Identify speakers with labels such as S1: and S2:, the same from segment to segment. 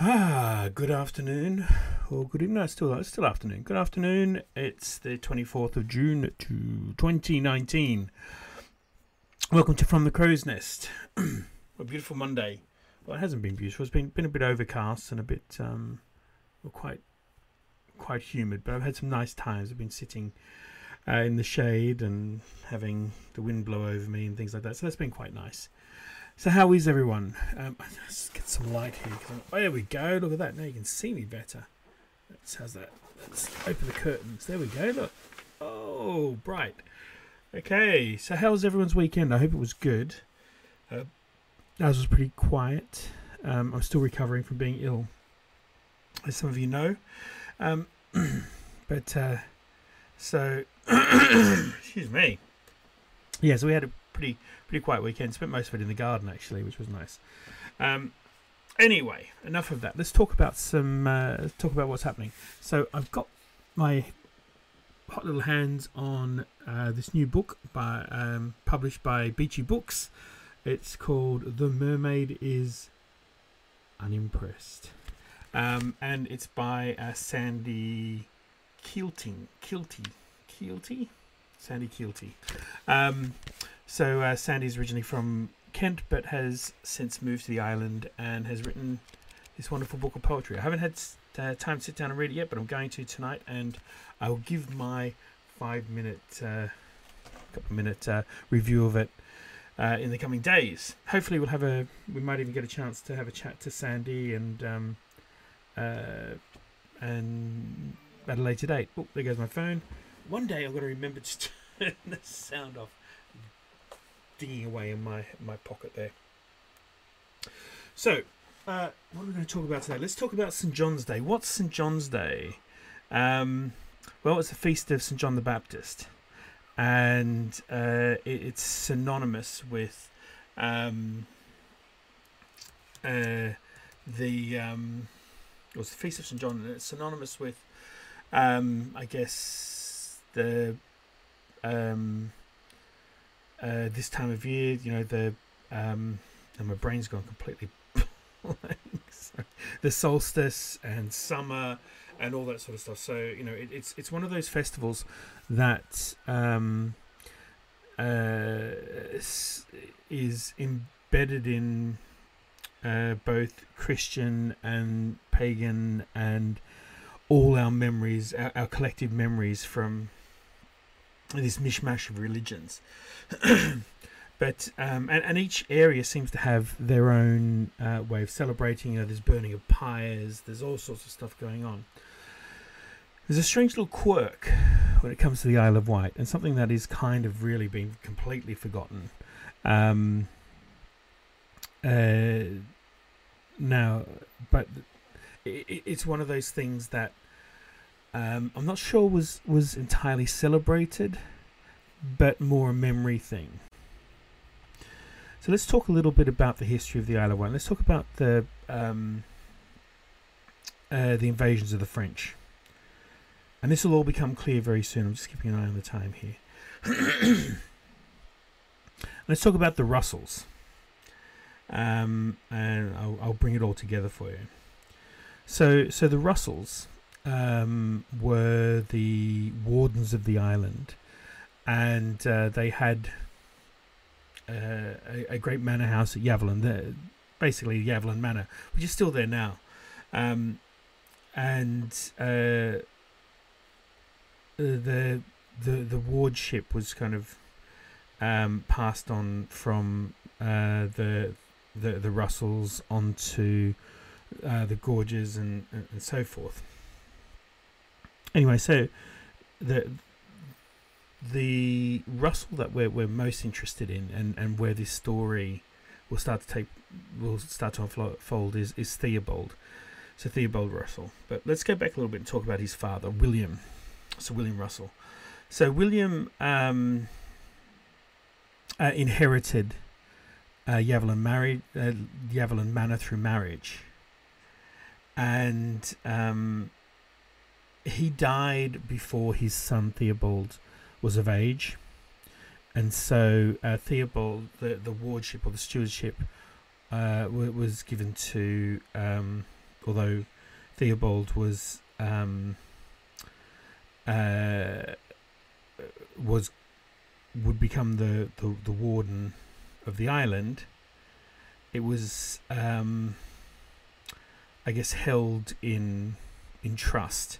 S1: Ah, good afternoon, or good evening. No, it's still it's still afternoon. Good afternoon. It's the twenty fourth of June to twenty nineteen. Welcome to From the Crow's Nest. a beautiful Monday. Well, it hasn't been beautiful. It's been been a bit overcast and a bit um, well, quite quite humid. But I've had some nice times. I've been sitting uh, in the shade and having the wind blow over me and things like that. So that's been quite nice. So how is everyone? Um, let's get some light here. Oh, there we go. Look at that. Now you can see me better. Let's how's that? Let's open the curtains. There we go. Look. Oh, bright. Okay. So how was everyone's weekend? I hope it was good. Uh, ours was pretty quiet. Um, I'm still recovering from being ill, as some of you know. Um, but uh, so, excuse me. Yeah. So we had a pretty pretty quiet weekend. Spent most of it in the garden actually, which was nice. Um, anyway, enough of that. Let's talk about some. Uh, talk about what's happening. So I've got my hot little hands on uh, this new book by um, published by Beachy Books. It's called The Mermaid is Unimpressed, um, and it's by uh, Sandy Keelting, Keelty, Keelty, Sandy Keelty. Um, so uh, Sandy's originally from Kent, but has since moved to the island and has written this wonderful book of poetry. I haven't had uh, time to sit down and read it yet, but I'm going to tonight, and I will give my five minute, uh, couple minute uh, review of it uh, in the coming days. Hopefully, we'll have a. We might even get a chance to have a chat to Sandy and um, uh, and at a later date. Oh, there goes my phone. One day I'm going to remember to turn the sound off dinging away in my my pocket there. So, uh, what are we going to talk about today? Let's talk about St John's Day. What's St John's Day? Um, well, it's the feast of St John the Baptist, and uh, it, it's synonymous with um, uh, the um, well, it's the feast of St John, and it's synonymous with, um, I guess, the um, uh, this time of year, you know, the um, and my brain's gone completely blank. the solstice and summer and all that sort of stuff. So you know, it, it's it's one of those festivals that um, uh, is embedded in uh, both Christian and pagan and all our memories, our, our collective memories from this mishmash of religions. but um, and, and each area seems to have their own uh, way of celebrating. You know, there's burning of pyres. There's all sorts of stuff going on. There's a strange little quirk when it comes to the Isle of Wight, and something that is kind of really been completely forgotten. Um, uh, now, but it, it's one of those things that um, I'm not sure was was entirely celebrated, but more a memory thing. So let's talk a little bit about the history of the Isle of Wight. Let's talk about the um, uh, the invasions of the French, and this will all become clear very soon. I'm just keeping an eye on the time here. let's talk about the Russells, um, and I'll, I'll bring it all together for you. So, so the Russells um, were the wardens of the island, and uh, they had uh, a, a, great manor house at Yaverland, the, basically Yaverland Manor, which is still there now. Um, and uh, the the the wardship was kind of um, passed on from uh, the the the Russells onto uh, the Gorges and, and so forth anyway, so the the Russell that we're we're most interested in, and, and where this story will start to take will start to unfold is is Theobald. So Theobald Russell. But let's go back a little bit and talk about his father, William. So William Russell. So William um, uh, inherited uh, Yaverland married uh, Yaverland Manor through marriage, and um, he died before his son Theobald was of age, and so uh, Theobald, the the wardship or the stewardship, uh, was given to um, although Theobald was um, uh, was would become the, the, the warden of the island, it was um, I guess held in in trust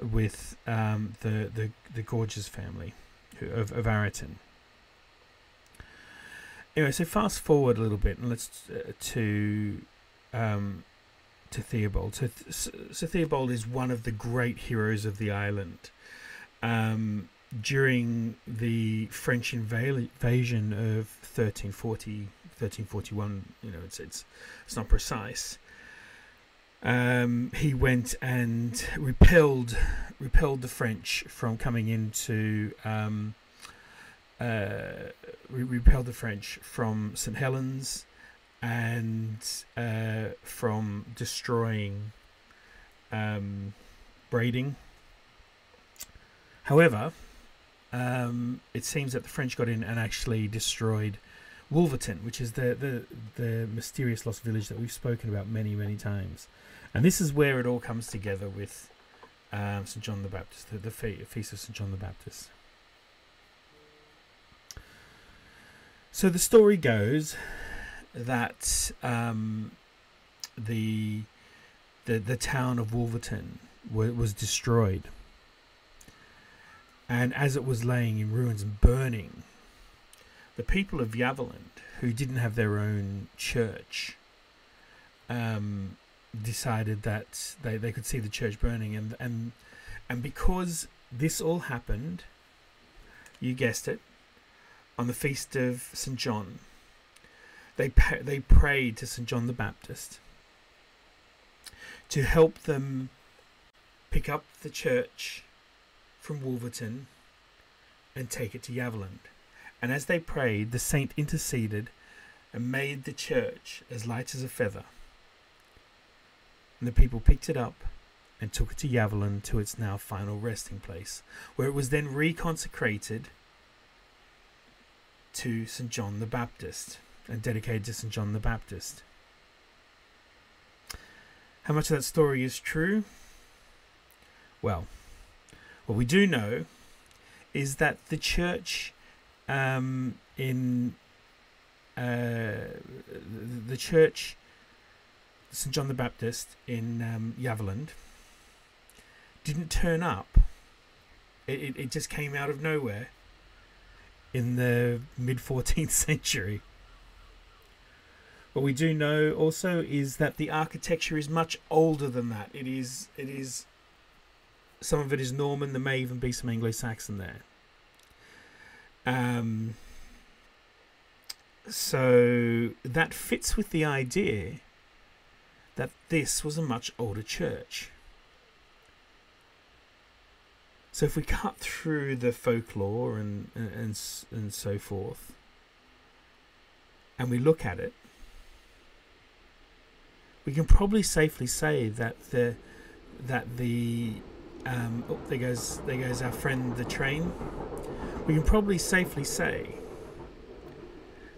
S1: with um, the, the the Gorges family of, of Araton. Anyway, so fast forward a little bit and let's uh, to um, to Theobald. So, so Theobald is one of the great heroes of the island. Um, during the French invasion of 1340, 1341, you know, it's it's it's not precise. Um, he went and repelled repelled the French from coming into um, uh, repelled the French from St Helens and uh, from destroying um, Brading. However, um, it seems that the French got in and actually destroyed Wolverton, which is the, the, the mysterious lost village that we've spoken about many, many times. And this is where it all comes together with um, St. John the Baptist, the, the Feast of St. John the Baptist. So the story goes that um, the, the the town of Wolverton was destroyed, and as it was laying in ruins and burning, the people of Yaverland, who didn't have their own church, um, decided that they, they could see the church burning, and and and because this all happened, you guessed it, on the feast of St John, they they prayed to St John the Baptist to help them pick up the church from Wolverton and take it to Yaverland. And as they prayed, the saint interceded and made the church as light as a feather. And the people picked it up and took it to Yaverland to its now final resting place, where it was then reconsecrated to St. John the Baptist and dedicated to St. John the Baptist. How much of that story is true? Well, what we do know is that the church um, in uh, the church St John the Baptist in um, Yaverland didn't turn up. It, it, it just came out of nowhere in the mid 14th century. What we do know also is that the architecture is much older than that. It is it is some of it is Norman, there may even be some Anglo Saxon there. Um so that fits with the idea that this was a much older church. So if we cut through the folklore and and and so forth, and we look at it, we can probably safely say that the that the um, oh there goes there goes our friend the train. We can probably safely say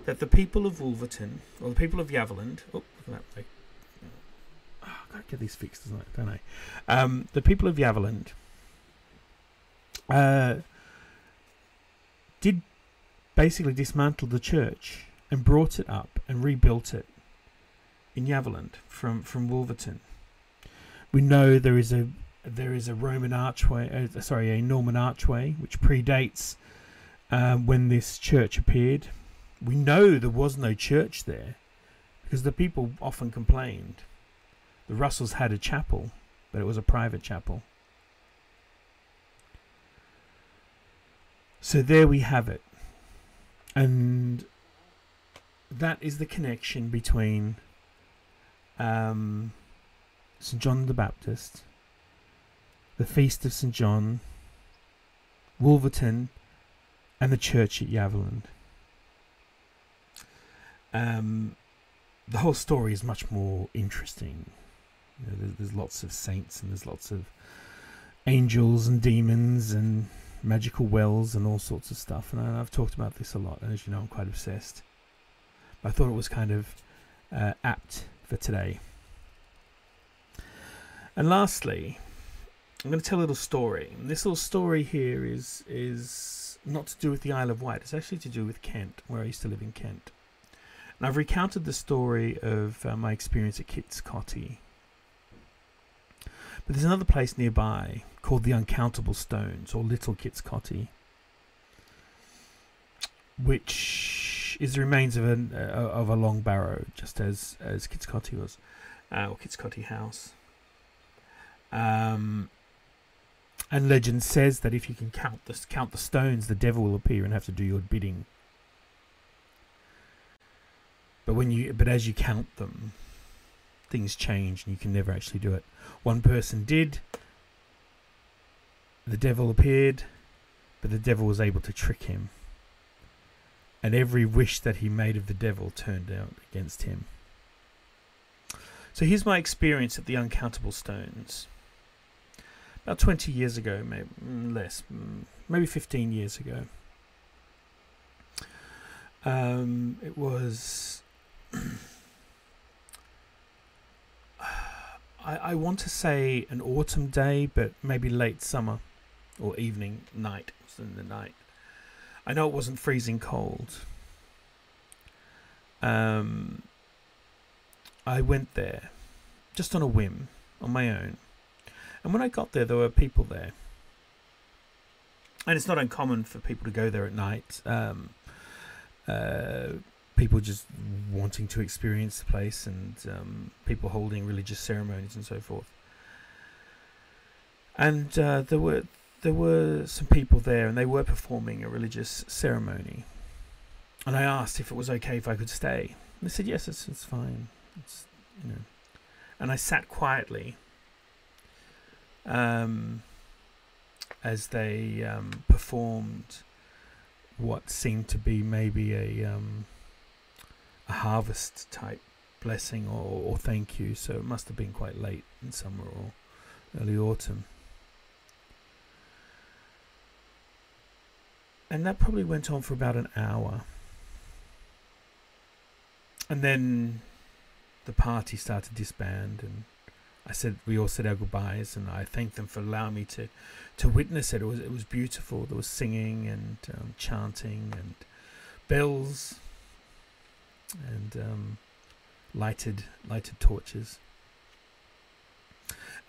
S1: that the people of Wolverton or the people of Yaverland. Oh, look at that! Oh, I gotta get these fixed, don't I? Um, the people of Yaverland uh, did basically dismantle the church and brought it up and rebuilt it in Yaverland from from Wolverton. We know there is a there is a Roman archway, uh, sorry, a Norman archway which predates um, when this church appeared. We know there was no church there because the people often complained. The Russells had a chapel, but it was a private chapel. So there we have it. And that is the connection between um, St. John the Baptist, the Feast of St. John, Wolverton, and the church at Yaverland. Um, the whole story is much more interesting. You know, there's, there's lots of saints and there's lots of angels and demons and magical wells and all sorts of stuff. And I've talked about this a lot, and as you know, I'm quite obsessed. But I thought it was kind of uh, apt for today. And lastly, I'm going to tell a little story. And this little story here is is not to do with the Isle of Wight. It's actually to do with Kent, where I used to live in Kent. And I've recounted the story of uh, my experience at Kit's Coty. But there's another place nearby called the Uncountable Stones, or Little Kit's Coty, which is the remains of, an, uh, of a long barrow, just as, as Kit's Coty was, uh, or Kit's Coty House. Um, and legend says that if you can count the count the stones, the devil will appear and have to do your bidding. But when you but as you count them, things change and you can never actually do it. One person did. The devil appeared, but the devil was able to trick him. And every wish that he made of the devil turned out against him. So here's my experience at the Uncountable Stones about 20 years ago, maybe mm, less, mm, maybe 15 years ago. Um, it was. I, I want to say an autumn day, but maybe late summer or evening, night. In the night. I know it wasn't freezing cold. Um, I went there just on a whim, on my own. And when I got there, there were people there. And it's not uncommon for people to go there at night. Um, uh, people just wanting to experience the place and um, people holding religious ceremonies and so forth. And uh, there were there were some people there, and they were performing a religious ceremony. And I asked if it was okay if I could stay. And they said yes, it's, it's fine. It's you know. And I sat quietly um, as they um, performed what seemed to be maybe a um, a harvest type blessing or, or thank you. So it must have been quite late in summer or early autumn. And that probably went on for about an hour. And then the party started to disband and I said we all said our goodbyes, and I thanked them for allowing me to to witness it. It was it was beautiful. There was singing and um, chanting and bells and um, lighted lighted torches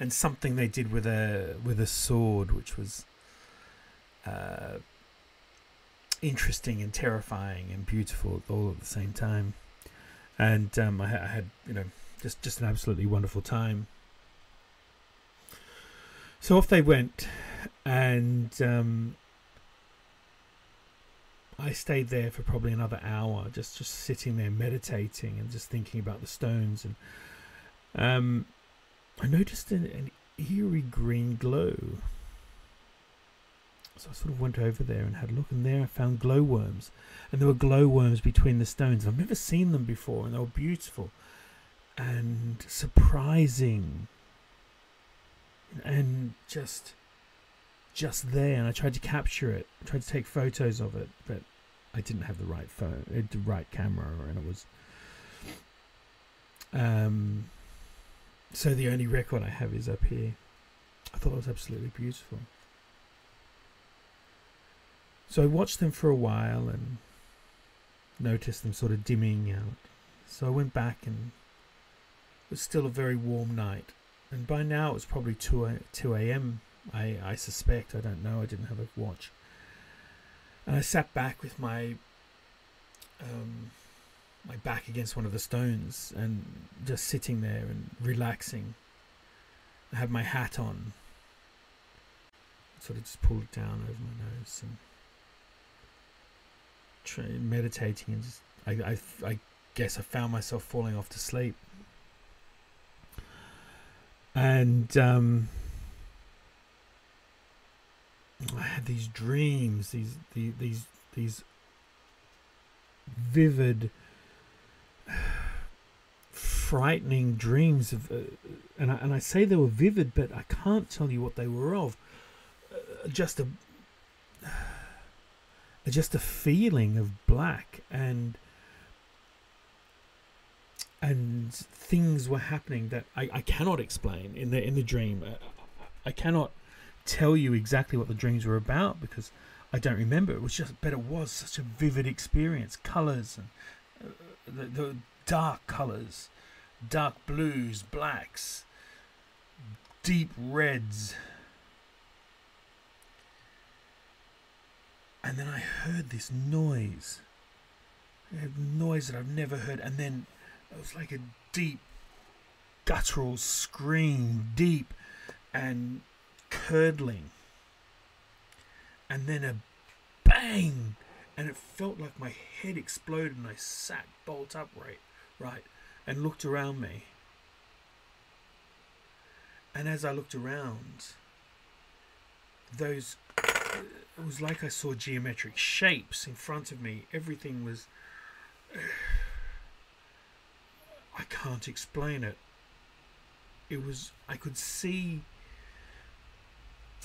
S1: and something they did with a with a sword, which was uh, interesting and terrifying and beautiful all at the same time. And um, I, I had you know just just an absolutely wonderful time. So off they went, and um, I stayed there for probably another hour, just just sitting there meditating and just thinking about the stones. And um, I noticed an, an eerie green glow. So I sort of went over there and had a look, and there I found glowworms, and there were glowworms between the stones. I've never seen them before, and they were beautiful and surprising and just just there and I tried to capture it I tried to take photos of it but I didn't have the right phone uh, the right camera and it was um so the only record I have is up here. I thought it was absolutely beautiful. So I watched them for a while and noticed them sort of dimming out. So I went back and it was still a very warm night. And by now it was probably 2 2 a.m. I I suspect. I don't know. I didn't have a watch and I sat back with my um, my back against one of the stones and just sitting there and relaxing. I had my hat on. Sort of just pulled it down over my nose and try, meditating and just I, I, I guess I found myself falling off to sleep. And um, had these dreams, these these these, these vivid, frightening dreams of, uh, and I, and I say they were vivid, but I can't tell you what they were of. Uh, just a just a feeling of black and and things were happening that I, I cannot explain in the in the dream. I, I cannot tell you exactly what the dreams were about because I don't remember. It was just, but it was such a vivid experience. Colors and uh, the, the dark colors, dark blues, blacks, deep reds. And then I heard this noise, a noise that I've never heard, and then it was like a deep, guttural scream, deep and curdling. And then a bang! And it felt like my head exploded, and I sat bolt upright, right, and looked around me. And as I looked around, those it was like I saw geometric shapes in front of me. Everything was I can't explain it. It was I could see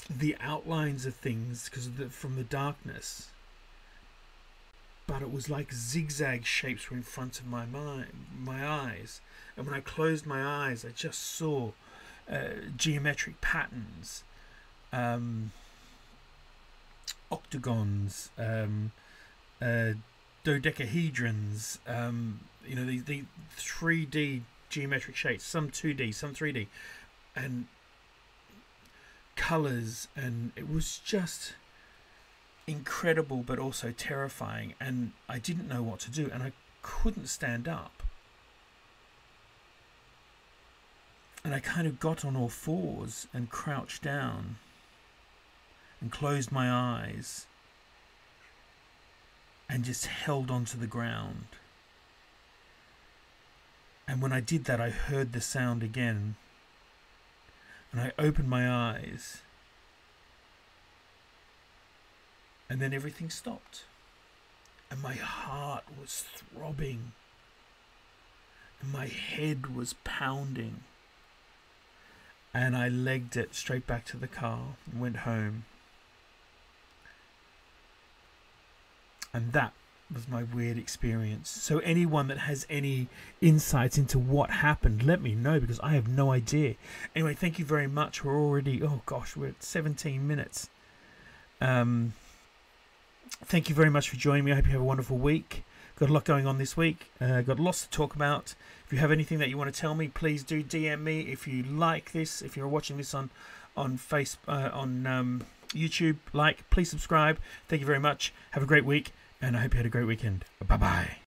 S1: the outlines of things because from the darkness. But it was like zigzag shapes were in front of my mind, my eyes, and when I closed my eyes, I just saw uh, geometric patterns, um, octagons, um, uh, dodecahedrons, um, you know, the, the 3D geometric shapes, some 2D, some 3D, and colors, and it was just incredible but also terrifying. And I didn't know what to do, and I couldn't stand up. And I kind of got on all fours and crouched down and closed my eyes and just held onto the ground. And when I did that, I heard the sound again. And I opened my eyes. And then everything stopped. And my heart was throbbing. And my head was pounding. And I legged it straight back to the car and went home. And that was my weird experience. So anyone that has any insights into what happened, let me know because I have no idea. Anyway, thank you very much. We're already oh gosh, we're at 17 minutes. Um thank you very much for joining me. I hope you have a wonderful week. Got a lot going on this week. Uh, got lots to talk about. If you have anything that you want to tell me, please do DM me. If you like this, if you're watching this on on face uh, on um, YouTube, like, please subscribe. Thank you very much. Have a great week and I hope you had a great weekend. Bye bye.